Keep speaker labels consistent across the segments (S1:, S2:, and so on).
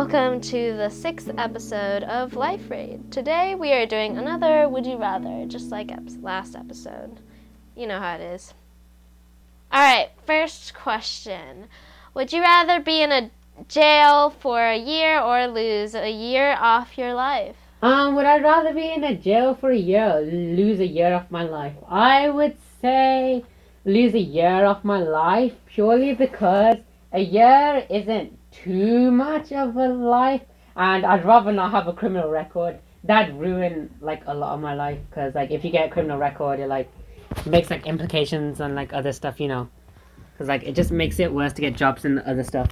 S1: welcome to the sixth episode of Life Raid. Today we are doing another Would You Rather, just like last episode. You know how it is. Alright, first question Would you rather be in a jail for a year or lose a year off your life?
S2: Um, would I rather be in a jail for a year or lose a year of my life? I would say lose a year of my life purely because a year isn't too much of a life and I'd rather not have a criminal record. That'd ruin like a lot of my life because like if you get a criminal record, it like makes like implications on like other stuff, you know. Because like it just makes it worse to get jobs and other stuff.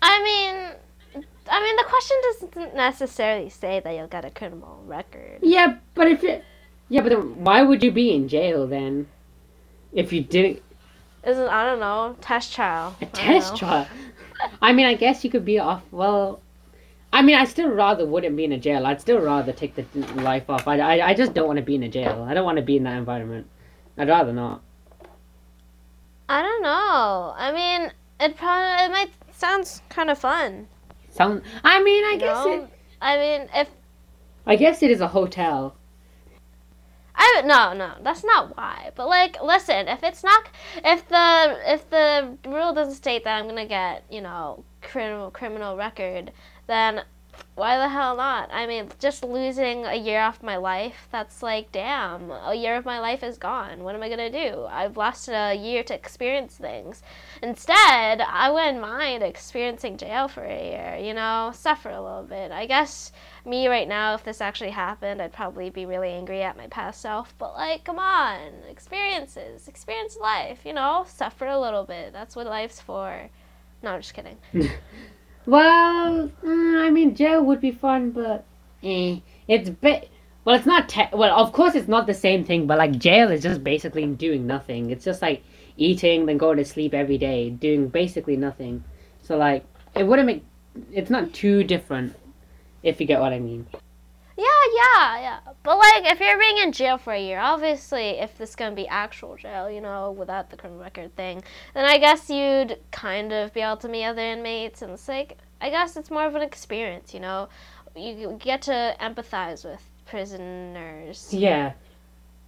S1: I mean, I mean, the question doesn't necessarily say that you'll get a criminal record.
S2: Yeah, but if it, yeah, but then why would you be in jail then? If you didn't
S1: Isn't I don't know test trial.
S2: A test trial. I mean, I guess you could be off. Well, I mean, I still rather wouldn't be in a jail. I'd still rather take the life off. I, I, I just don't want to be in a jail. I don't want to be in that environment. I'd rather not.
S1: I don't know. I mean, it probably it might sounds kind of fun.
S2: Sound. I mean, I
S1: you
S2: guess
S1: know?
S2: it.
S1: I mean, if
S2: I guess it is a hotel.
S1: I no no that's not why. But like, listen, if it's not if the if the rule doesn't state that I'm gonna get you know criminal criminal record, then why the hell not? I mean, just losing a year off my life, that's like, damn, a year of my life is gone. What am I gonna do? I've lost a year to experience things. Instead, I wouldn't mind experiencing jail for a year, you know, suffer a little bit. I guess me right now, if this actually happened, I'd probably be really angry at my past self. But, like, come on, experiences, experience life, you know, suffer a little bit. That's what life's for. No, I'm just kidding.
S2: Well, mm, I mean, jail would be fun, but eh, it's ba- Well, it's not. Te- well, of course, it's not the same thing. But like, jail is just basically doing nothing. It's just like eating, then going to sleep every day, doing basically nothing. So like, it wouldn't make. It's not too different, if you get what I mean.
S1: Yeah, yeah, yeah. But like, if you're being in jail for a year, obviously, if this is gonna be actual jail, you know, without the criminal record thing, then I guess you'd kind of be able to meet other inmates, and it's like, I guess it's more of an experience, you know. You get to empathize with prisoners
S2: Yeah.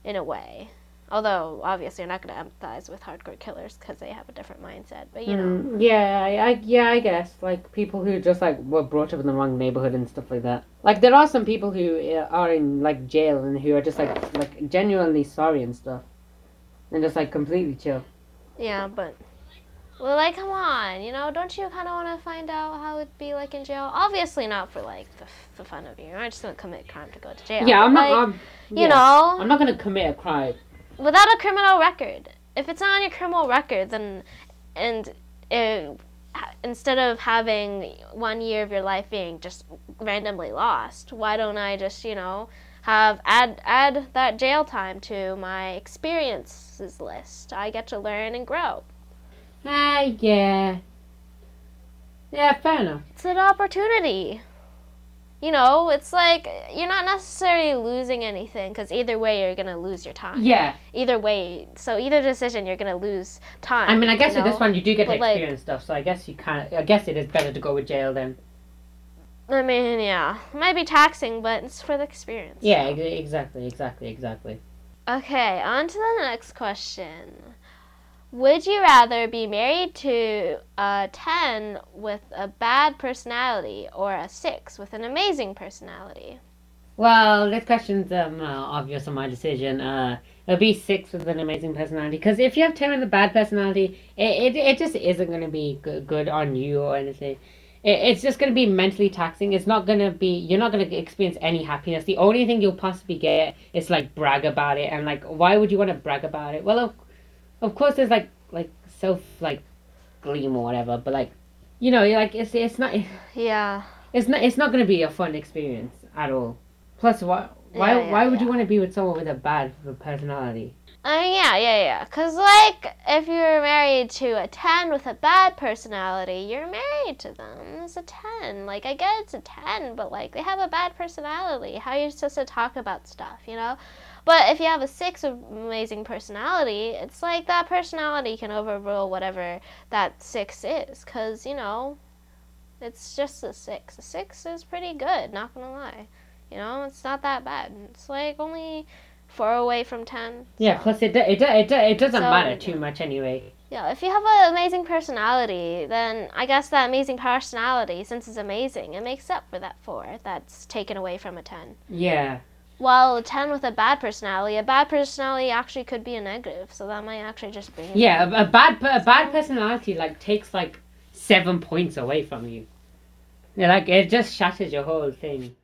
S1: in a way. Although obviously you're not gonna empathize with hardcore killers because they have a different mindset. But you know,
S2: Mm, yeah, I, I yeah, I guess like people who just like were brought up in the wrong neighborhood and stuff like that. Like there are some people who uh, are in like jail and who are just like like genuinely sorry and stuff, and just like completely chill.
S1: yeah, but. Well, like, come on, you know, don't you kind of want to find out how it'd be like in jail? Obviously, not for like the, the fun of. You're not just gonna commit crime to go to jail.
S2: Yeah, I'm not.
S1: like,
S2: I'm,
S1: you know,
S2: I'm not gonna commit a crime.
S1: Without a criminal record. If it's not on your criminal record, then and uh, ha- instead of having one year of your life being just randomly lost, why don't I just you know have add add that jail time to my experiences list? I get to learn and grow.
S2: Ah, yeah. Yeah, fair enough.
S1: It's an opportunity. You know, it's like you're not necessarily losing anything because either way you're gonna lose your time.
S2: Yeah,
S1: Either way, so either decision you're gonna lose time.
S2: I mean, I guess
S1: you
S2: with this one you do get to
S1: But, like-
S2: experience stuff, so I guess you kind of. I guess it is better to go with jail then.
S1: I mean, yeah, it might be taxing, but it's for the experience.
S2: Yeah, ex- exactly, exactly, exactly.
S1: Okay, on to the next question. Would you rather be married to a 10 with a bad personality or a 6 with an amazing personality?
S2: Well, this question's um obvious on my decision. Uh, it'll be six with an amazing personality. Because if you have ten with a bad personality, it it, it just isn't gonna be good, on you or anything. It, it's just gonna be mentally taxing. It's not gonna be. You're not gonna experience any happiness. The only thing you'll possibly get is like brag about it. And like, why would you want to brag about it? Well, of, of course, there's like like self like gleam or whatever. But like, you know, like it's it's not
S1: Yeah.
S2: it's not it's not gonna be a fun experience at all. Plus, why why
S1: Yeah, yeah,
S2: why would
S1: yeah.
S2: you want to be with someone with a bad personality?
S1: Uh, yeah, yeah, yeah. Because, like, if you're married to a 10 with a bad personality, you're married to them. It's a 10. Like, I get it's a 10, but, like, they have a bad personality. How are you supposed to talk about stuff, you know? But if you have a 6 with amazing personality, it's like that personality can overrule whatever that 6 is. Because, you know, It's just a six. A six is pretty good, not gonna lie. You know, it's not that bad. It's like only four away from ten.
S2: Yeah. Plus, it do- it do- it, do- it doesn't
S1: So-
S2: matter too much anyway.
S1: Yeah, if you have an amazing personality, then I guess that amazing personality, since it's amazing, it makes up for that four that's taken away from a 10.
S2: Yeah.
S1: While a 10 with a bad personality, a bad personality actually could be a negative, so that might actually just bring
S2: Yeah. A, a bad a bad personality like takes like seven points away from you. Yeah, like it just shatters your whole thing.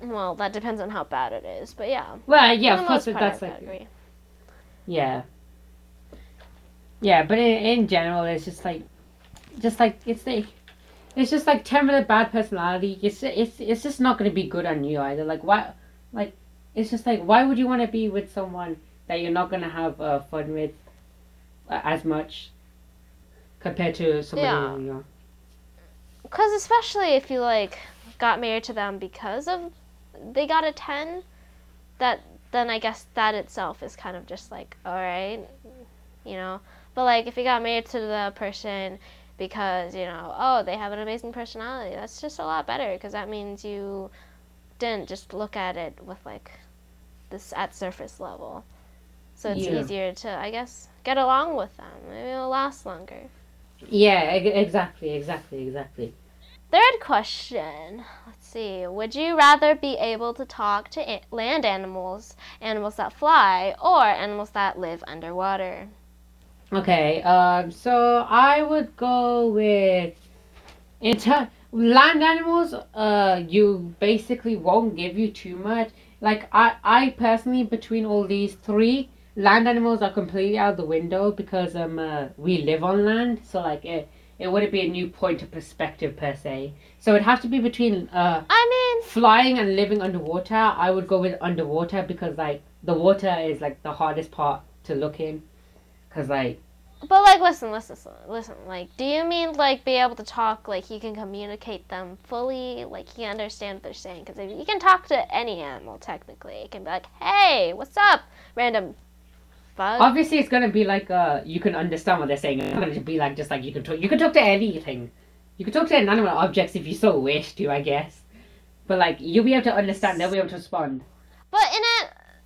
S1: Well, that depends on how bad it is, but yeah.
S2: Well, yeah, of course,
S1: part,
S2: that's
S1: I
S2: like
S1: agree.
S2: Yeah. Yeah, but in, in general, it's just like, just like it's like, it's just like ten with a bad personality. It's it's it's just not gonna be good on you either. Like why, like, it's just like why would you want to be with someone that you're not gonna have uh, fun with uh, as much compared to somebody
S1: Yeah.
S2: you're.
S1: Because especially if you, like, got married to them because of they got a 10, that then I guess that itself is kind of just like, alright, you know? But, like, if you got married to the person because, you know, oh, they have an amazing personality, that's just a lot better because that means you didn't just look at it with, like, this at surface level. So it's
S2: Yeah.
S1: easier to, I guess, get along with them. Maybe it'll last longer.
S2: Yeah, exactly, exactly, exactly.
S1: Third question. Let's see. Would you rather be able to talk to a- land animals, animals that fly, or animals that live underwater?
S2: Okay, um, so I would go with in ter- land animals. Uh, you basically won't give you too much. Like I, I personally, between all these three, land animals are completely out the window because um, uh, we live on land. So like it, it wouldn't be a new point of perspective per se. So it'd have to be between uh
S1: I mean,
S2: flying and living underwater. I would go with underwater because like the water is like the hardest part to look in. Cause like
S1: but like, listen, listen, listen. Like, do you mean like be able to talk, like you can communicate them fully, like you understand what they're saying? Because you can talk to any animal technically. It can be like, hey, what's up, random bug.
S2: Obviously, it's gonna be like uh, you can understand what they're saying. It's gonna be like just like you can talk. You can talk to anything. You can talk to inanimate objects if you so wish to, I guess. But like you'll be able to understand. They'll be able to respond.
S1: But in it,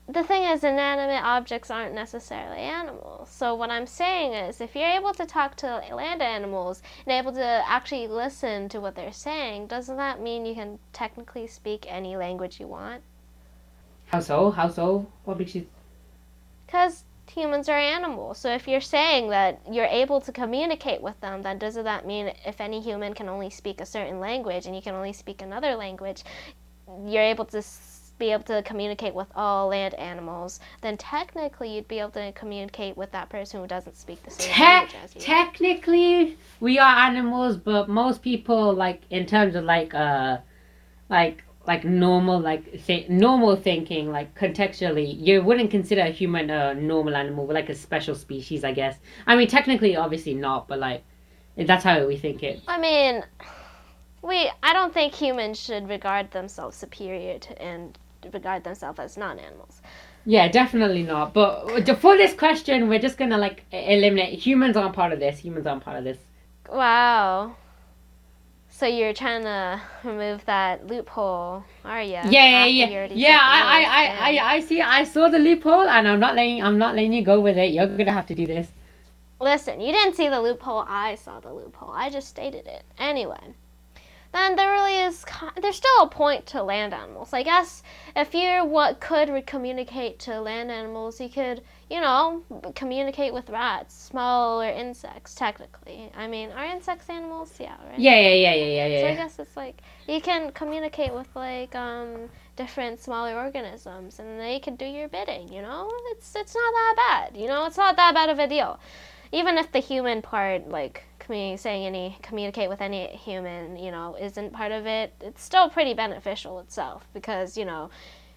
S1: the thing is, inanimate objects aren't necessarily animals. So what I'm saying is, if you're able to talk to land animals and able to actually listen to what they're saying, doesn't that mean you can technically speak any language you want?
S2: How so? How so? What makes you?
S1: Because humans are animals. So if you're saying that you're able to communicate with them, then doesn't that mean if any human can only speak a certain language and you can only speak another language, you're able to be able to communicate with all land animals, then technically you'd be able to communicate with that person who doesn't speak the same
S2: Te-
S1: language as you.
S2: technically, we are animals, but most people like in terms of like uh, like like normal like th- normal thinking like contextually you wouldn't consider a human a normal animal but like a special species i guess i mean technically obviously not but like that's how we think it
S1: I mean, we I don't think humans should regard themselves superior to and regard themselves as non-animals.
S2: yeah definitely not but for this question we're just gonna like eliminate humans aren't part of this humans aren't part of this
S1: Wow. So you're trying to remove that loophole, are you?
S2: yeah yeah yeah yeah I, I I i i see i saw the loophole and i'm not letting i'm not letting you go with it you're gonna have to do this
S1: Listen, you didn't see the loophole. I saw the loophole. I just stated it. Anyway, then there really is. There's still a point to land animals. I guess if you what could re- communicate to land animals, you could, you know, communicate with rats, smaller insects. Technically, I mean, are insects animals? Yeah, right.
S2: yeah yeah yeah yeah yeah
S1: So I guess it's like you can communicate with like um different smaller organisms, and they can do your bidding. You know, it's it's not that bad. You know, it's not that bad of a deal. Even if the human part, like commu- saying any communicate with any human, you know, isn't part of it, it's still pretty beneficial itself because you know,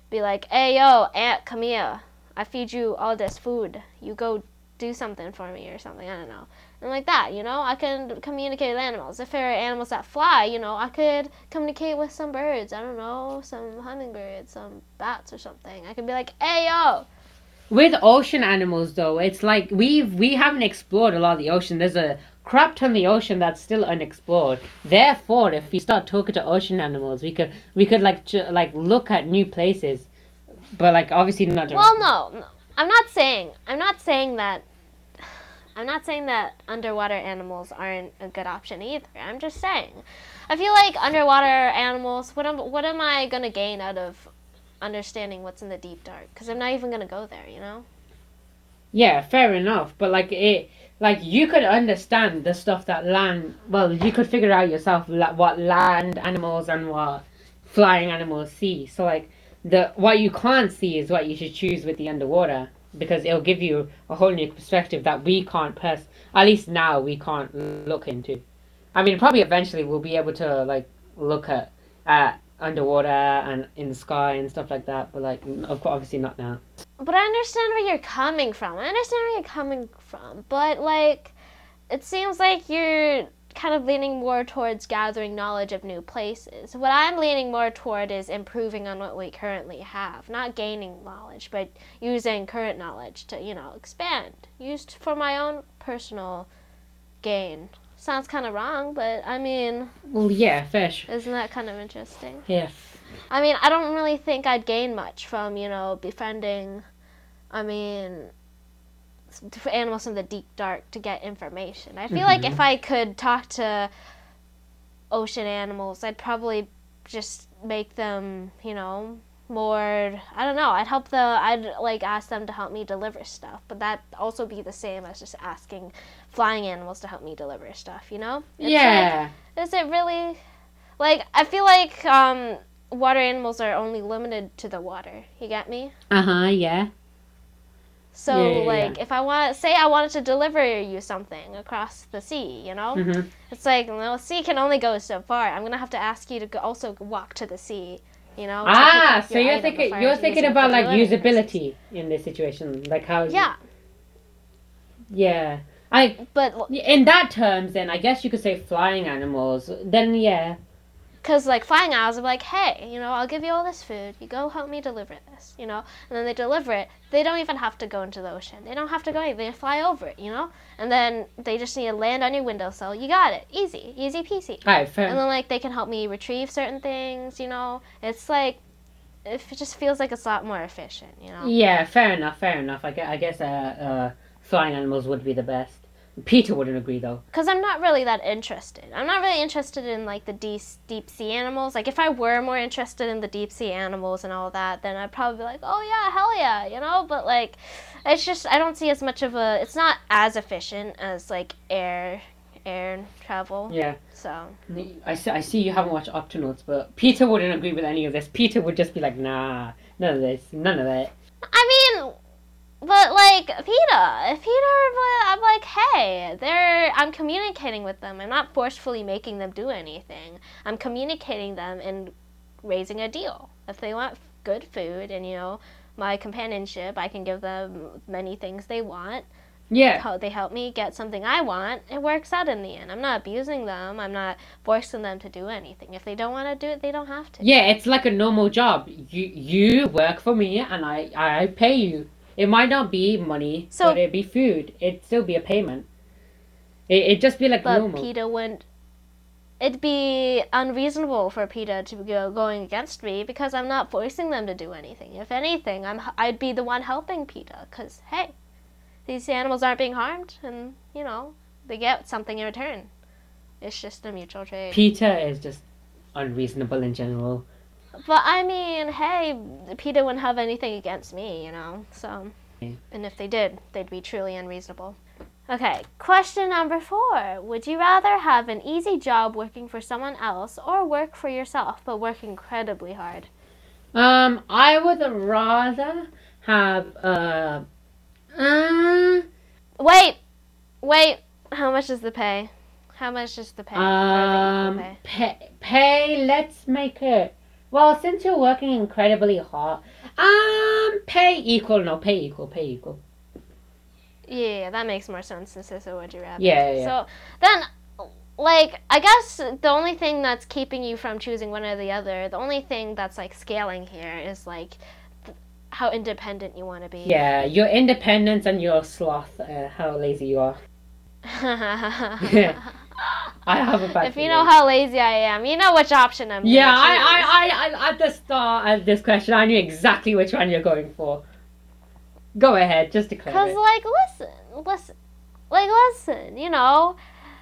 S1: be like, hey yo, Ant, come here. I feed you all this food. You go do something for me or something. I don't know and like that, you know, I can communicate with animals. If there are animals that fly, you know, I could communicate with some birds. I don't know, some hummingbirds, some bats or something. I could be like, hey yo,
S2: With ocean animals, though, it's like we've we haven't explored a lot of the ocean. There's a crap ton the ocean that's still unexplored. Therefore, if we start talking to ocean animals, we could we could like ju- like look at new places, but like obviously not.
S1: Well, no, no, I'm not saying. I'm not saying that. I'm not saying that underwater animals aren't a good option either. I'm just saying. I feel like underwater animals. What am What am I gonna gain out of understanding what's in the deep dark? Because I'm not even gonna go there. You know.
S2: Yeah, fair enough. But like it, like you could understand the stuff that land. Well, you could figure out yourself la- what land animals and what flying animals see. So like the what you can't see is what you should choose with the underwater because it'll give you a whole new perspective that we can't pers. At least now we can't look into. I mean, probably eventually we'll be able to like look at at underwater and in the sky and stuff like that. But like, obviously not now.
S1: But I understand where you're coming from. I understand where you're coming from. But like, it seems like you're kind of leaning more towards gathering knowledge of new places. What I'm leaning more toward is improving on what we currently have, not gaining knowledge, but using current knowledge to, you know, expand, used for my own personal gain. Sounds kind of wrong, but I mean,
S2: Well, yeah, fish.
S1: isn't that kind of interesting?
S2: Yeah.
S1: I mean, I don't really think I'd gain much from, you know, befriending, I mean, animals in the deep dark to get information. I feel like
S2: Mhm.
S1: if I could talk to ocean animals, I'd probably just make them, you know, more, I don't know, I'd help the, I'd like ask them to help me deliver stuff, but that also be the same as just asking flying animals to help me deliver stuff, you know? It's like-
S2: yeah.
S1: is it really like I feel like um water animals are only limited to the water. You get me?
S2: uh huh. Yeah.
S1: So
S2: Yeah, yeah,
S1: like if I want say I wanted to deliver you something across the sea, you know?
S2: hmm
S1: It's like well, the sea can only go so far. I'm going to have to ask you to go, also walk to the sea, you know?
S2: Ah, so
S1: your
S2: you're thinking you're thinking about like usability in this situation, like how.
S1: Yeah,
S2: Yeah. I
S1: but
S2: in that terms, then I guess you could say flying animals. Then yeah.
S1: Because, like, flying owls are like, hey, you know, I'll give you all this food. You go help me deliver this, you know? And then they deliver it. They don't even have to go into the ocean. They don't have to go anywhere. They fly over it, you know? And then they just need to land on your windowsill. You got it. Easy. Easy peasy.
S2: All right. Fair.
S1: And then, like, they can help me retrieve certain things, you know? It's like, it just feels like it's a lot more efficient, you know?
S2: Yeah. Fair enough. Fair enough. I guess, I guess uh, uh, flying animals would be the best. PETA wouldn't agree though.
S1: because I'm not really that interested. I'm not really interested in like the deep deep sea animals. Like if I were more interested in the deep sea animals and all that, then I'd probably be like, oh yeah, hell yeah, you know. But like, it's just I don't see as much of a. It's not as efficient as like air air travel.
S2: Yeah.
S1: So
S2: I see, I see you haven't watched Octonauts, but PETA wouldn't agree with any of this. PETA would just be like, nah, none of this, none of that.
S1: I mean. But like PETA, if PETA, I'm like, hey, they're. I'm communicating with them. I'm not forcefully making them do anything. I'm communicating them and raising a deal. If they want good food and you know my companionship, I can give them many things they want.
S2: Yeah.
S1: They help me get something I want. It works out in the end. I'm not abusing them. I'm not forcing them to do anything. If they don't want to do it, they don't have to.
S2: Yeah, it's like a normal job. You you work for me and I I pay you. It might not be money,
S1: So-
S2: but it'd be food. It'd still be a payment. It it'd just be like
S1: But
S2: normal.
S1: PETA wouldn't. It'd be unreasonable for PETA to go going against me because I'm not forcing them to do anything. If anything, I'm I'd be the one helping PETA because hey, these animals aren't being harmed, and you know they get something in return. It's just a mutual trade.
S2: PETA is just unreasonable in general.
S1: But I mean, hey, PETA wouldn't have anything against me, you know. So, and if they did, they'd be truly unreasonable. Okay, question number four. Would you rather have an easy job working for someone else or work for yourself but work incredibly hard?
S2: Um, I would rather have uh, uh
S1: Wait, wait. How much is the pay? How much is the pay?
S2: Um
S1: pay?
S2: pay, pay. Let's make it. Well, since you're working incredibly hard, um, pay equal. No, pay equal. Pay equal.
S1: Yeah, that makes more sense since it's a would you rather.
S2: Yeah, yeah.
S1: So then, like, I guess the only thing that's keeping you from choosing one or the other, the only thing that's like scaling here is like th- how independent you want to be.
S2: Yeah, your independence and your sloth. Uh, how lazy you are. I have a bad
S1: If you know how lazy I am, you know which option I'm.
S2: Yeah, I. I, I, I, at the start of this question, I knew exactly which one you're going for. Go ahead, just declare
S1: Cause
S2: it.
S1: like listen, listen, like listen, you know,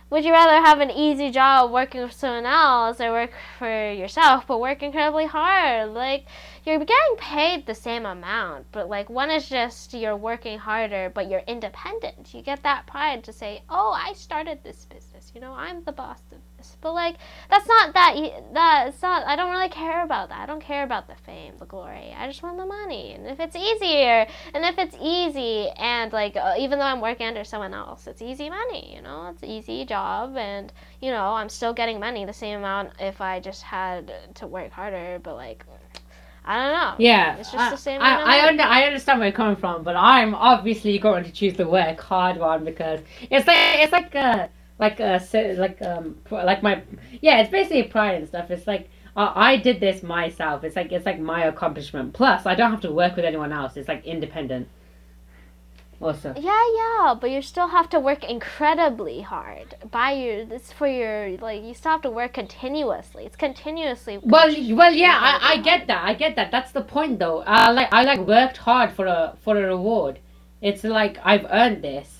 S1: would you rather have an easy job working for someone else or work for yourself but work incredibly hard? Like you're getting paid the same amount, but like one is just you're working harder but you're independent. You get that pride to say, "Oh, I started this business. You know, I'm the boss of this." But like that's not that that it's not I don't really care about that. I don't care about the fame, the glory. I just want the money. And if it's easier and if it's easy and like uh, even though I'm working under someone else, it's easy money, you know? It's an easy job and you know, I'm still getting money the same amount if I just had to work harder, but like I don't know.
S2: Yeah,
S1: It's just
S2: I,
S1: the same
S2: I, I, under, I understand where you're coming from, but I'm obviously going to choose the work hard one because it's like it's like uh like uh like um like my yeah it's basically pride and stuff. It's like uh, I did this myself. It's like it's like my accomplishment. Plus, I don't have to work with anyone else. It's like independent. Also,
S1: Yeah, yeah, but you still have to work incredibly hard. By your, this for your like you still have to work continuously. It's continuously.
S2: well, well, yeah, I, I get that. I get that. That's the point, though. I like I like worked hard for a for a reward. It's like I've earned this.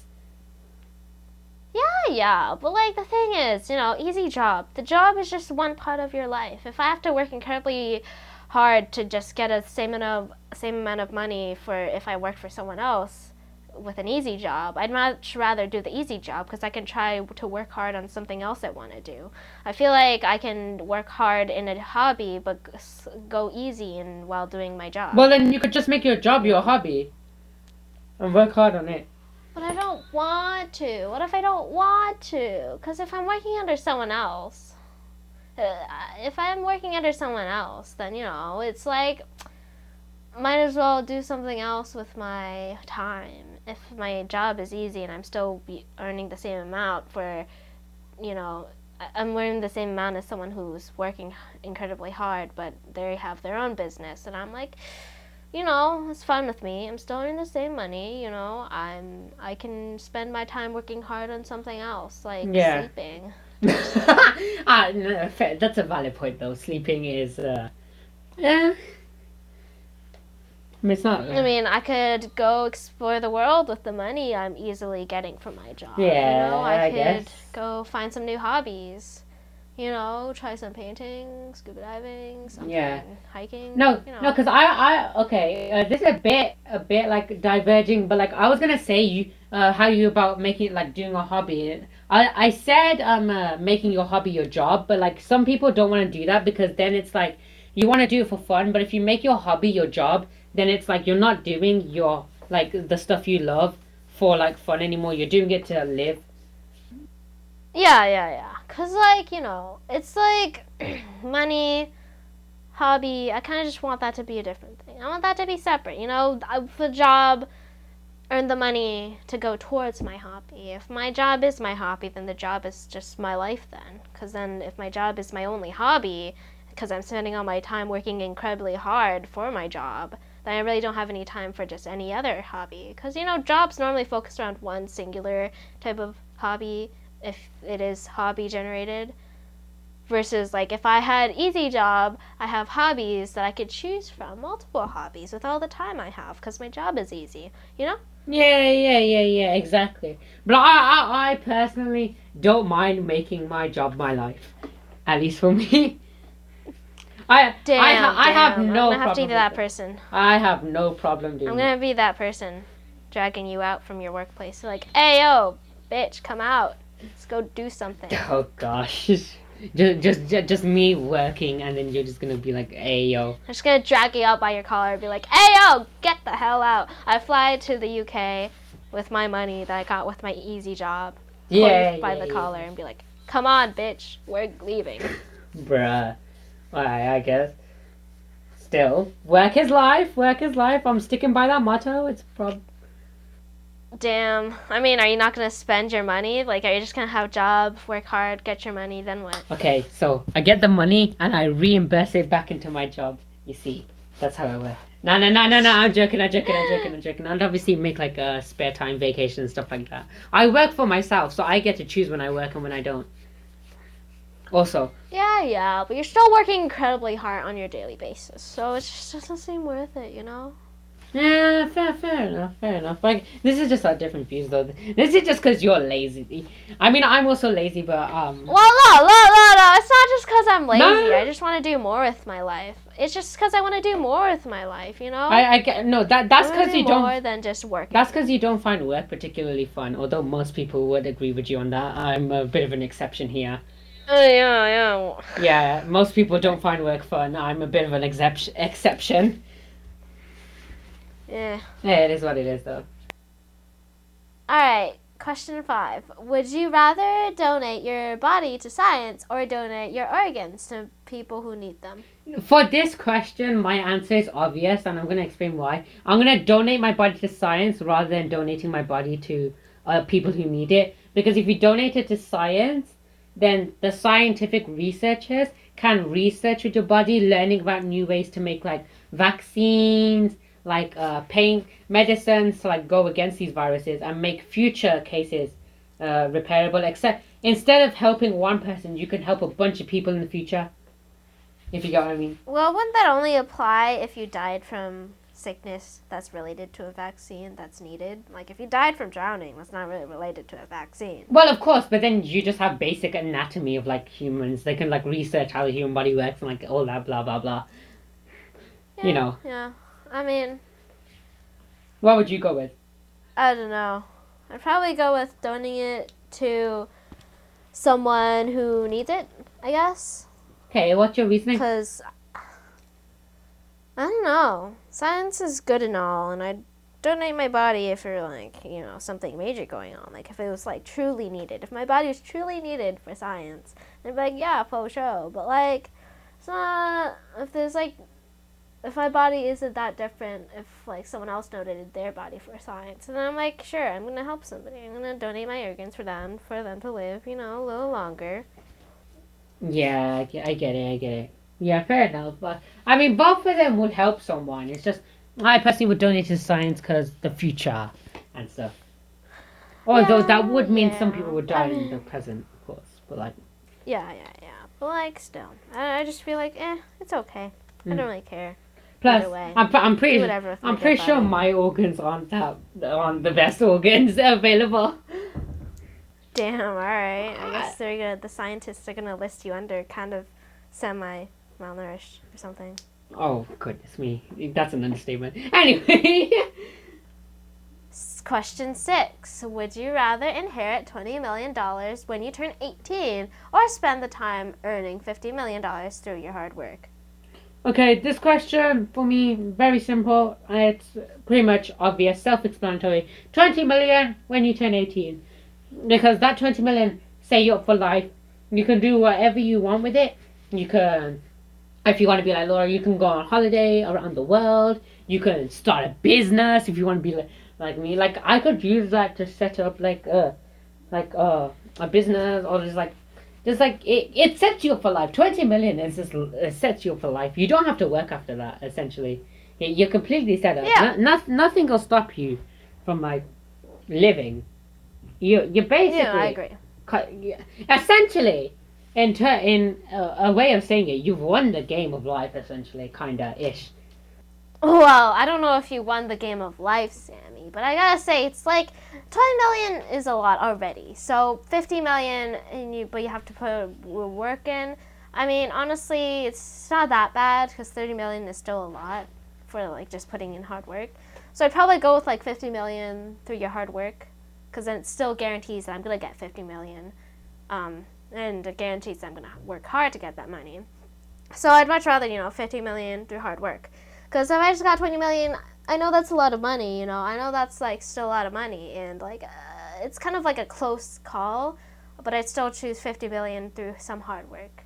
S1: Yeah, yeah, but like the thing is, you know, easy job. The job is just one part of your life. If I have to work incredibly hard to just get a same amount of same amount of money for if I work for someone else with an easy job, I'd much rather do the easy job because I can try to work hard on something else I want to do. I feel like I can work hard in a hobby but go easy in while doing my job.
S2: Well, then you could just make your job your hobby and work hard on it.
S1: But I don't want to. What if I don't want to? Because if I'm working under someone else, uh, if I'm working under someone else, then you know it's like might as well do something else with my time. If my job is easy and I'm still earning the same amount for, you know, I'm earning the same amount as someone who's working incredibly hard, but they have their own business, and I'm like, you know, it's fine with me. I'm still earning the same money. You know, I'm I can spend my time working hard on something else, like
S2: Yeah.
S1: sleeping.
S2: ah, no, fair. That's a valid point, though. Sleeping is, uh, yeah. I mean, it's not.
S1: I mean, I could go explore the world with the money I'm easily getting from my job.
S2: Yeah,
S1: you know, I,
S2: I
S1: could
S2: guess.
S1: go find some new hobbies. You know, try some painting, scuba diving, something,
S2: Yeah.
S1: hiking.
S2: No,
S1: you know.
S2: no, because I, I, okay, uh, this is a bit, a bit like diverging, but like I was gonna say you, uh, how you about making like doing a hobby. I, I said um, uh, making your hobby your job, but like some people don't want to do that because then it's like you want to do it for fun, but if you make your hobby your job, then it's like you're not doing your like the stuff you love for like fun anymore. You're doing it to live.
S1: Yeah, yeah, yeah. Cause like you know, it's like money, hobby. I kind of just want that to be a different thing. I want that to be separate. You know, the job, earn the money to go towards my hobby. If my job is my hobby, then the job is just my life. Then, cause then if my job is my only hobby, because I'm spending all my time working incredibly hard for my job, then I really don't have any time for just any other hobby. Because, you know, jobs normally focus around one singular type of hobby if it is hobby generated. Versus, like, if I had easy job, I have hobbies that I could choose from, multiple hobbies with all the time I have, because my job is easy. You know?
S2: Yeah, yeah, yeah, yeah, exactly. But I, I, I personally don't mind making my job my life. At least for me. I,
S1: Damn.
S2: I, ha- I have no
S1: I'm gonna have to
S2: problem
S1: be that person.
S2: I have no problem doing
S1: I'm gonna be that person dragging you out from your workplace. like, hey, yo, bitch, come out. Let's go do something.
S2: Oh gosh, just, just, just, just me working, and then you're just gonna be like, "Hey, yo."
S1: I'm just gonna drag you out by your collar and be like, hey yo, get the hell out. I fly to the UK with my money that I got with my easy job.
S2: Yeah,
S1: by
S2: yeah,
S1: the
S2: yeah.
S1: collar and be like, come on, bitch, we're leaving.
S2: Bruh. I, I guess. Still, work is life. Work is life. I'm sticking by that motto. It's prob.
S1: Damn. I mean, are you not gonna spend your money? Like, are you just gonna have job, work hard, get your money, then what?
S2: Okay, so I get the money and I reimburse it back into my job. You see. That's how I work. No, no, no, no, no. I'm joking. I'm joking. I'm joking. I'm joking. I'd obviously make like a spare time vacation and stuff like that. I work for myself, so I get to choose when I work and when I don't. Also,
S1: Yeah, yeah, but you're still working incredibly hard on your daily basis, so it just doesn't seem worth it, you know?
S2: Yeah, fair, fair enough, fair enough. Like this is just our different views, though. This is just because you're lazy. I mean, I'm also lazy, but um.
S1: Well, no, no, no, no. It's not just because I'm lazy.
S2: No.
S1: I just want to do more with my life. It's just because I want to do more with my life, you know?
S2: I, I get no. That that's because
S1: do
S2: you don't.
S1: more than just working.
S2: That's because you don't find work particularly fun. Although most people would agree with you on that. I'm a bit of an exception here.
S1: Uh, yeah, yeah.
S2: Yeah, most people don't find work fun. I'm a bit of an excep- exception.
S1: Yeah.
S2: Yeah, it is what it is, though.
S1: All right. Question five. Would you rather donate your body to science or donate your organs to people who need them?
S2: For this question, my answer is obvious, and I'm going to explain why. I'm going to donate my body to science rather than donating my body to uh, people who need it. Because if you donate it to science, then the scientific researchers can research with your body, learning about new ways to make like vaccines, like uh, pain medicines to like go against these viruses and make future cases uh, repairable. Except instead of helping one person, you can help a bunch of people in the future. If you get what I mean.
S1: Well, wouldn't that only apply if you died from sickness that's related to a vaccine that's needed? Like if you died from drowning, that's not really related to a vaccine.
S2: Well, of course, but then you just have basic anatomy of like humans. They can like research how the human body works and like all that blah blah blah. You know.
S1: Yeah. I mean,
S2: What would you go with?
S1: I don't know. I'd probably go with donating it to someone who needs it, I guess.
S2: Okay, what's your reasoning?
S1: Because, I don't know. Science is good and all, and I'd donate my body if you're like, you know, something major going on. Like if it was like truly needed. If my body was truly needed for science, I'd be like, yeah, for sure. But like, it's not, if there's like, if my body isn't that different, if like someone else donated their body for science, and I'm like, sure, I'm gonna help somebody. I'm gonna donate my organs for them, for them to live, you know, a little longer.
S2: Yeah, I get, I get it, I get it. Yeah, fair enough. But I mean, both of them would help someone. It's just I personally would donate to science because the future and stuff. Although that would mean some people would
S1: I
S2: die in the present, of course. But like,
S1: Yeah, yeah, yeah. But like, still, I, I just feel like, eh, it's okay. I
S2: Mm.
S1: don't really care.
S2: Plus I'm, I'm pretty
S1: whatever. with my
S2: I'm pretty sure
S1: body.
S2: my organs aren't that aren't the best organs available.
S1: Damn. All right. I guess they're gonna. The scientists are gonna list you under kind of semi malnourished or something.
S2: Oh goodness me, that's an understatement. Anyway,
S1: Question six: Would you rather inherit twenty million dollars when you turn eighteen, or spend the time earning fifty million dollars through your hard work?
S2: Okay, this question for me very simple. It's pretty much obvious, self-explanatory. Twenty million when you turn eighteen, because that twenty million set you up for life. You can do whatever you want with it. You can, if you want to be like Laura, you can go on holiday around the world. You can start a business if you want to be like, like me. Like I could use that to set up like a, like uh, a business or just like, just like it, it sets you up for life. Twenty million is just it sets you up for life. You don't have to work after that. Essentially, You- you're completely set up.
S1: Yeah.
S2: No, no, nothing will stop you from like living. You you basically
S1: Yeah, I agree.
S2: essentially in ter- in a, a way of saying it you've won the game of life essentially kinda ish
S1: Well, I don't know if you won the game of life, Sami, but I gotta say it's like twenty million is a lot already. So fifty million, and you but you have to put work in. I mean, honestly, it's not that bad because thirty million is still a lot for like just putting in hard work. So I'd probably go with like fifty million through your hard work, because then it still guarantees that I'm gonna get fifty million, um, and it guarantees that I'm gonna work hard to get that money. So I'd much rather you know fifty million through hard work. Because if I just got 20 million, I know that's a lot of money, you know. I know that's like still a lot of money. And like, uh, it's kind of like a close call. But I'd still choose 50 million through some hard work.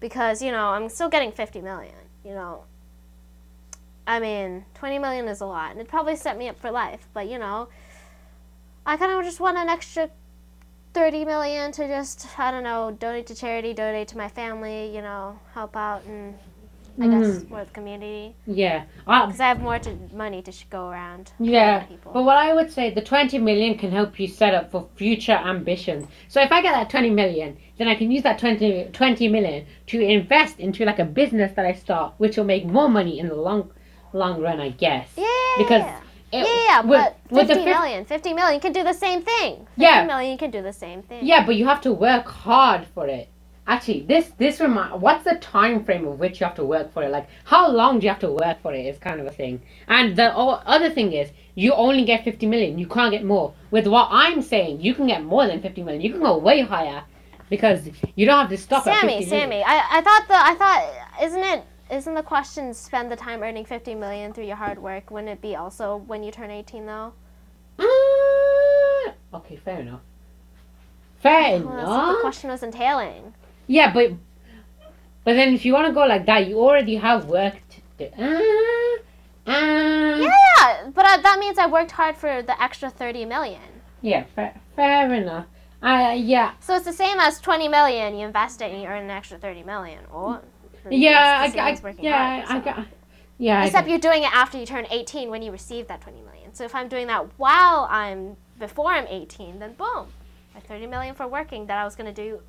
S1: Because, you know, I'm still getting 50 million, you know. I mean, 20 million is a lot. And it'd probably set me up for life. But, you know, I kind of just want an extra 30 million to just, I don't know, donate to charity, donate to my family, you know, help out and I guess
S2: Mm.
S1: for the community
S2: Yeah.
S1: Because I have more to, money to sh- go around.
S2: Yeah,
S1: people.
S2: But what I would say, the 20 million can help you set up for future ambitions. So if I get that 20 million, then I can use that 20, 20 million to invest into like a business that I start, which will make more money in the long, long run, I guess.
S1: yeah,
S2: because
S1: yeah.
S2: It-
S1: yeah, yeah,
S2: with-
S1: but
S2: with the
S1: 50
S2: fif-
S1: million, 50 million can do the same thing. 50
S2: Yeah.
S1: million can do the same thing.
S2: Yeah, but you have to work hard for it. Actually, this this remind what's the time frame of which you have to work for it? Like, how long do you have to work for it? Is kind of a thing. And the o- other thing is, you only get fifty million. You can't get more. With what I'm saying, you can get more than fifty million. You can go way higher, because you don't have to stop at
S1: Sami,
S2: 50 million.
S1: Sami, I, I thought the I thought isn't it isn't the question spend the time earning 50 million through your hard work? Wouldn't it be also when you turn 18 though?
S2: Uh, okay, fair enough. Fair
S1: Well, that's what the question was entailing.
S2: Yeah, but but then if you want to go like that, you already have work to do. Uh, uh,
S1: Yeah, yeah, but uh, that means I worked hard for the extra 30 million.
S2: Yeah, fair, fair enough. Uh, yeah,
S1: So it's the same as 20 million. You invest it and you earn an extra 30 million. Or
S2: yeah, I, I, yeah,
S1: hard,
S2: I
S1: so.
S2: got, yeah. I
S1: Except you're doing it after you turn 18 when you receive that 20 million. So if I'm doing that while I'm before I'm 18, then boom, my 30 million for working that I was gonna do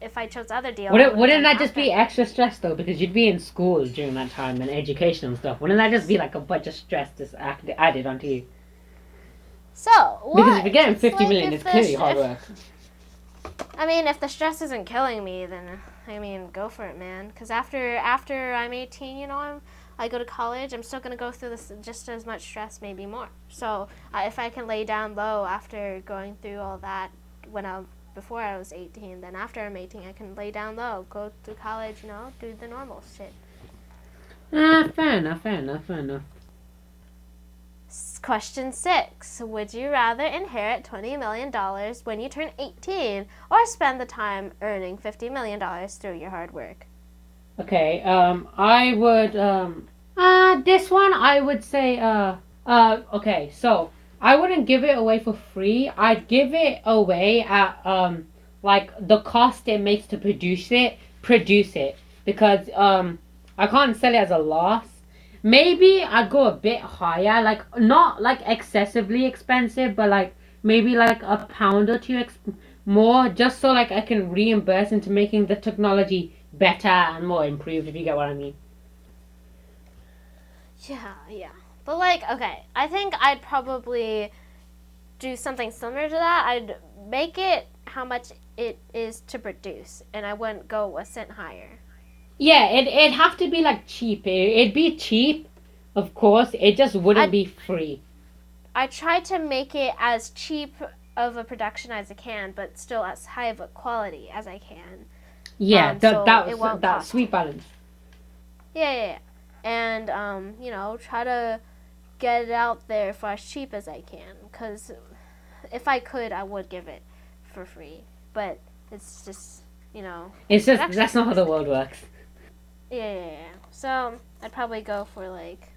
S1: if I chose other deal. I
S2: Wouldn't, wouldn't that just be extra stress though? Because you'd be in school during that time and education and stuff. Wouldn't that just be like a bunch of stress just act- added onto you?
S1: So what?
S2: Because if you're getting fifty
S1: like
S2: million, it's clearly
S1: sh-
S2: hard work.
S1: I mean, if the stress isn't killing me, then I mean, go for it, man. Because after after I'm 18, you know, I'm I go to college. I'm still gonna go through this just as much stress, maybe more. So uh, if I can lay down low after going through all that when I before I was 18, then after I'm 18, I can lay down low, go to college, you know, do the normal shit.
S2: Ah, fair enough, fair enough, fair enough.
S1: Question six: Would you rather inherit 20 million dollars when you turn 18, or spend the time earning 50 million dollars through your hard work?
S2: Okay, um, I would, um, uh, this one I would say, uh, uh, okay, so I wouldn't give it away for free. I'd give it away at, um, like the cost it makes to produce it, produce it. Because, um, I can't sell it as a loss. Maybe I'd go a bit higher, like, not like excessively expensive, but like maybe like a pound or two more, just so like I can reimburse into making the technology better and more improved, if you get what I mean.
S1: Yeah, yeah. But like, okay, I think I'd probably do something similar to that. I'd make it how much it is to produce, and I wouldn't go a cent higher.
S2: Yeah, it it'd have to be like cheap. It, it'd be cheap, of course. It just wouldn't
S1: I'd-
S2: be free.
S1: I try to make it as cheap of a production as I can, but still as high of a quality as I can.
S2: Yeah,
S1: Um,
S2: that
S1: so
S2: that
S1: won't
S2: that sweet balance.
S1: Yeah, yeah, yeah. And um, you know, try to get it out there for as cheap as I can. Cause if I could, I would give it for free. But it's just, you know,
S2: It's just that's not how the world works.
S1: yeah, yeah, yeah. So I'd probably go for like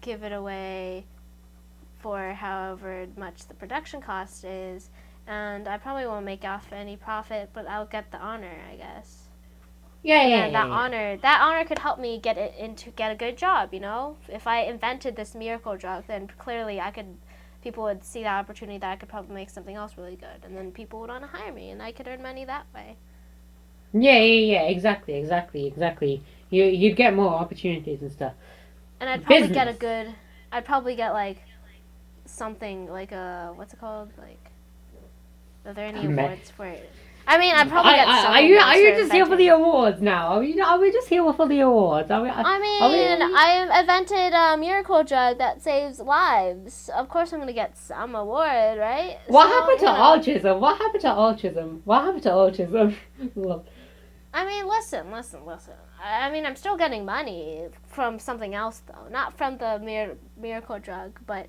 S1: give it away for however much the production cost is, and I probably won't make off any profit, but I'll get the honor, I guess.
S2: Yeah, yeah,
S1: that
S2: yeah.
S1: honor that honor could help me get it into get a good job you know if i invented this miracle drug then clearly i could people would see that opportunity that i could probably make something else really good and then people would want to hire me and i could earn money that way
S2: Yeah, yeah, yeah. Exactly, exactly, exactly. You you'd get more opportunities and stuff.
S1: and i'd probably get a good i'd probably get like something like a what's it called like are there any awards for it i mean i'd probably
S2: I-
S1: get
S2: I-
S1: some
S2: are you are you just here for the awards now? Are we are we just here for the awards? Are we,
S1: I
S2: are we-
S1: mean, I invented a miracle drug that saves lives. Of course, I'm gonna get some award, right?
S2: what
S1: So,
S2: happened to
S1: you know.
S2: autism? What happened to autism? What happened to autism?
S1: I mean, listen, listen, listen. I I mean, I'm still getting money from something else, though. Not from the mir- miracle drug, but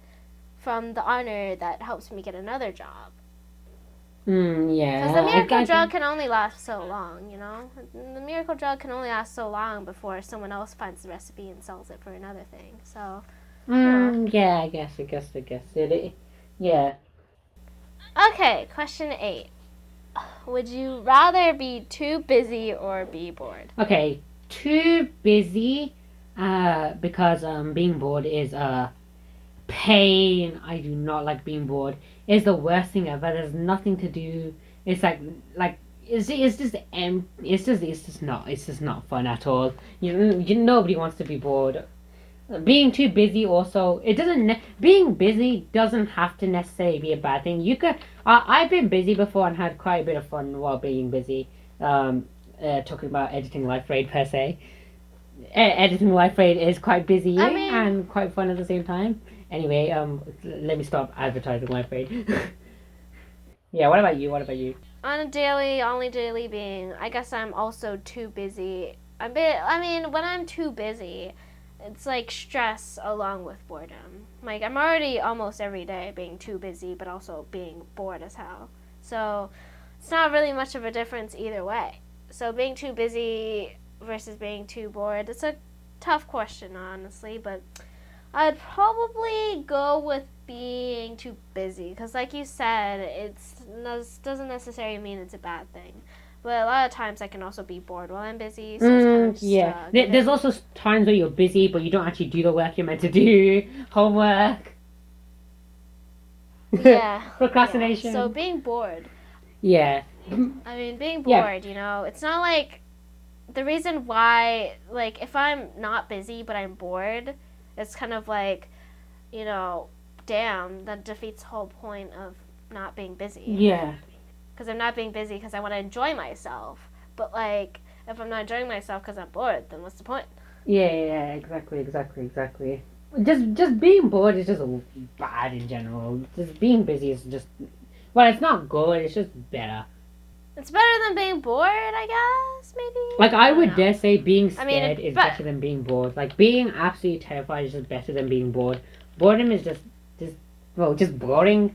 S1: from the honor that helps me get another job.
S2: Mm, yeah.
S1: Because the miracle
S2: I-
S1: drug can only last so long, you know? The miracle drug can only last so long before someone else finds the recipe and sells it for another thing. So,
S2: Mm, yeah, I guess, I guess, I guess. It, it, yeah.
S1: okay, question eight. Would you rather be too busy or be bored?
S2: Okay, too busy uh, because um, being bored is uh, pain. I do not like being bored. It's the worst thing ever. There's nothing to do. It's like like it's, it's just em- it's just it's just not it's just not fun at all. You, you nobody wants to be bored. Being too busy also it doesn't ne- being busy doesn't have to necessarily be a bad thing. You could uh, I've been busy before and had quite a bit of fun while being busy. Um, uh, talking about editing Life Raid per se. E- editing Life Raid is quite busy
S1: I mean-
S2: and quite fun at the same time. Anyway, um, let me stop advertising Life Raid. yeah, what about you? What about you?
S1: on a daily, only daily being, I guess I'm also too busy. I bit, I mean, when I'm too busy, it's like stress along with boredom. Like I'm already almost every day being too busy, but also being bored as hell. So it's not really much of a difference either way. So being too busy versus being too bored, it's a tough question, honestly, but I'd probably go with being too busy because, like you said, it's doesn't necessarily mean it's a bad thing. But a lot of times I can also be bored while I'm busy. So it's kind of
S2: Mm, yeah, There- there's also times where you're busy, but you don't actually do the work you're meant to do. Homework.
S1: yeah
S2: Procrastination.
S1: Yeah. So being bored.
S2: yeah.
S1: I mean, being
S2: Yeah.
S1: bored, you know, it's not like the reason why, like, if I'm not busy but I'm bored, it's kind of like, you know, damn, that defeats the whole point of not being busy.
S2: Yeah.
S1: Because I'm not being busy because I want to enjoy myself. But, like, if I'm not enjoying myself because I'm bored, then what's the point?
S2: Yeah, yeah, yeah, exactly, exactly, exactly. Just, just being bored is just bad in general. Just being busy is just, well, it's not good. It's just better.
S1: It's better than being bored, I guess, maybe?
S2: Like I
S1: don't
S2: would
S1: know.
S2: dare say, being
S1: I
S2: scared
S1: mean, it-
S2: is
S1: but-
S2: better than being bored. Like being absolutely terrified is just better than being bored. Boredom is just, just, well, just boring.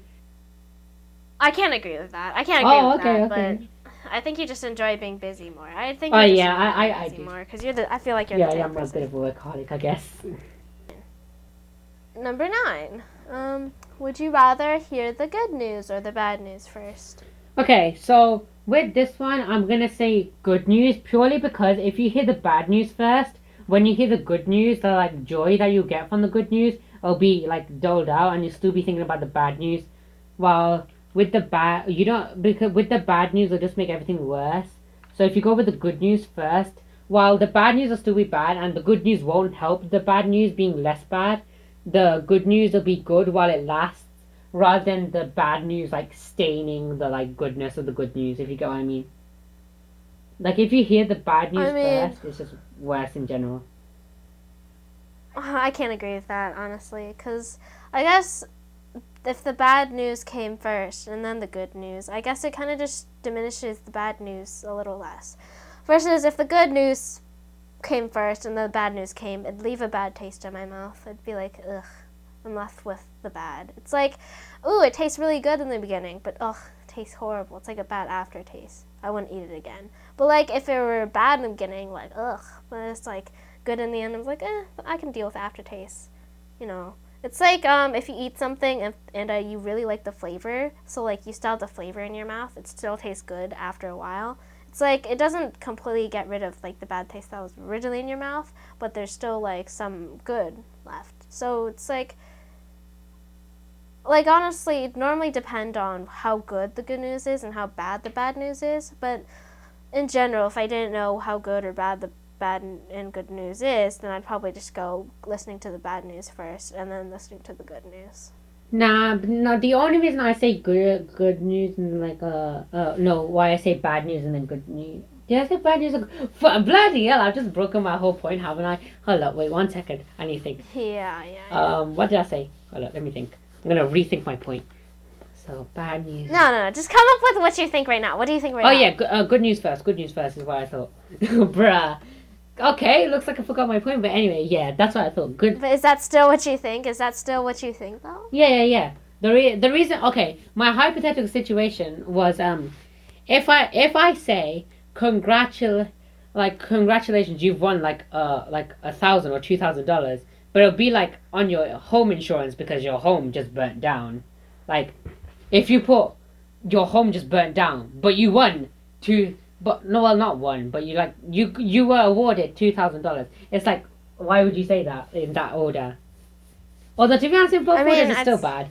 S1: I can't agree with that. I can't agree
S2: Oh,
S1: with
S2: okay,
S1: that,
S2: okay.
S1: but I think you just enjoy being busy more. I think.
S2: Oh, yeah, I- I- I do.
S1: more because you're the. I feel like you're
S2: Yeah,
S1: the
S2: yeah, I'm a bit of a workaholic, I guess.
S1: Number nine. Um, would you rather hear the good news or the bad news first?
S2: Okay, so with this one, I'm gonna say good news purely because if you hear the bad news first, when you hear the good news, the like joy that you get from the good news, will be like doled out, and you'll still be thinking about the bad news. While with the bad, you don't because with the bad news, it'll just make everything worse. So if you go with the good news first, while the bad news will still be bad, and the good news won't help the bad news being less bad, the good news will be good while it lasts rather than the bad news like staining the like goodness of the good news if you get what i mean like if you hear the bad news
S1: I mean-
S2: first it's just worse in general
S1: I can't agree with that honestly, because I guess if the bad news came first and then the good news, I guess it kind of just diminishes the bad news a little less. Versus if the good news came first and the bad news came, it'd leave a bad taste in my mouth. It'd be like, ugh, I'm left with the bad. It's like, ooh, it tastes really good in the beginning, but ugh, it tastes horrible. It's like a bad aftertaste. I wouldn't eat it again. But like if it were bad in the beginning, like ugh, but it's like good in the end. I was like, eh, I can deal with aftertaste. You know, it's like um, if you eat something and, and uh, you really like the flavor, so like you still have the flavor in your mouth, it still tastes good after a while. It's like it doesn't completely get rid of like the bad taste that was originally in your mouth, but there's still like some good left. So it's like like honestly, it normally depend on how good the good news is and how bad the bad news is, but in general, if I didn't know how good or bad the bad and good news is, then I'd probably just go listening to the bad news first and then listening to the good news.
S2: nah no the only reason i say good good news and like uh uh no why i say bad news and then good news did I say bad news? or- Bloody hell! I've just broken my whole point, haven't I? Hold up, wait one second. I need to think.
S1: Yeah, yeah. yeah.
S2: Um, what did I say? Hold up, let me think. I'm gonna rethink my point. So bad news.
S1: no, no, no. Just come up with what you think right now. What do you think right
S2: Oh
S1: now?
S2: yeah, good, uh, good news first. Good news first is what I thought. Bruh. Okay, looks like I forgot my point, but anyway, yeah, that's what I thought. Good.
S1: But is that still what you think? Is that still what you think though?
S2: Yeah, yeah, yeah. The re- the reason. Okay, my hypothetical situation was um, if I if I say congratul, like congratulations, you've won like uh like a thousand or two thousand dollars, but it'll be like on your home insurance because your home just burnt down. Like, if you put your home just burnt down, but you won two but no, well, not one, but you like you you were awarded two thousand dollars. It's like, why would you say that in that order? Although to be honest, in both
S1: I mean,
S2: orders, it's still bad.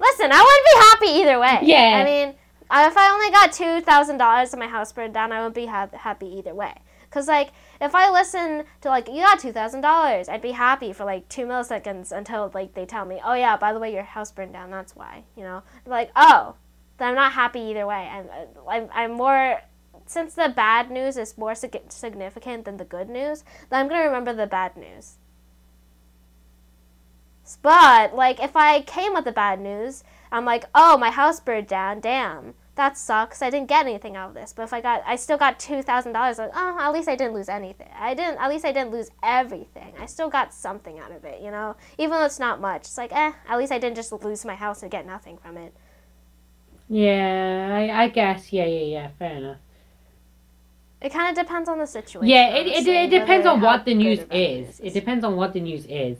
S1: Listen, I wouldn't be happy either way.
S2: Yeah.
S1: I mean, if I only got two thousand dollars and my house burned down, I wouldn't be ha- happy either way. Cause like, if I listen to like, you got two thousand dollars, I'd be happy for like two milliseconds until like they tell me, oh yeah, by the way, your house burned down. That's why. You know, like, oh, then I'm not happy either way. I'm, uh, I'm, I'm more. Since the bad news is more sig- significant than the good news, then I'm gonna remember the bad news. But like if I came with the bad news, I'm like, oh, my house burned down. Damn, that sucks. I didn't get anything out of this. But if I got, I still got two thousand dollars. Like, oh, at least I didn't lose anything. I didn't. At least I didn't lose everything. I still got something out of it. You know, even though it's not much. It's like, eh, at least I didn't just lose my house and get nothing from it.
S2: Yeah, I, I guess. Yeah, yeah, yeah. Fair enough.
S1: It kind of depends on the situation.
S2: Yeah, it, it, it depends on what the news is. It depends on what the news is.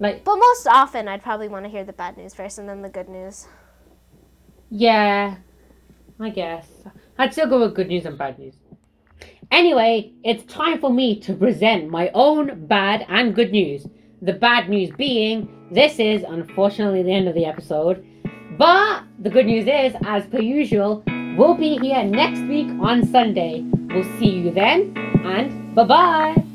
S2: Like,
S1: But most often, I'd probably want to hear the bad news first and then the good news.
S2: Yeah, I guess. I'd still go with good news and bad news. Anyway, it's time for me to present my own bad and good news. The bad news being, this is unfortunately the end of the episode. But the good news is, as per usual, we'll be here next week on Sunday. We'll see you then, and bye bye.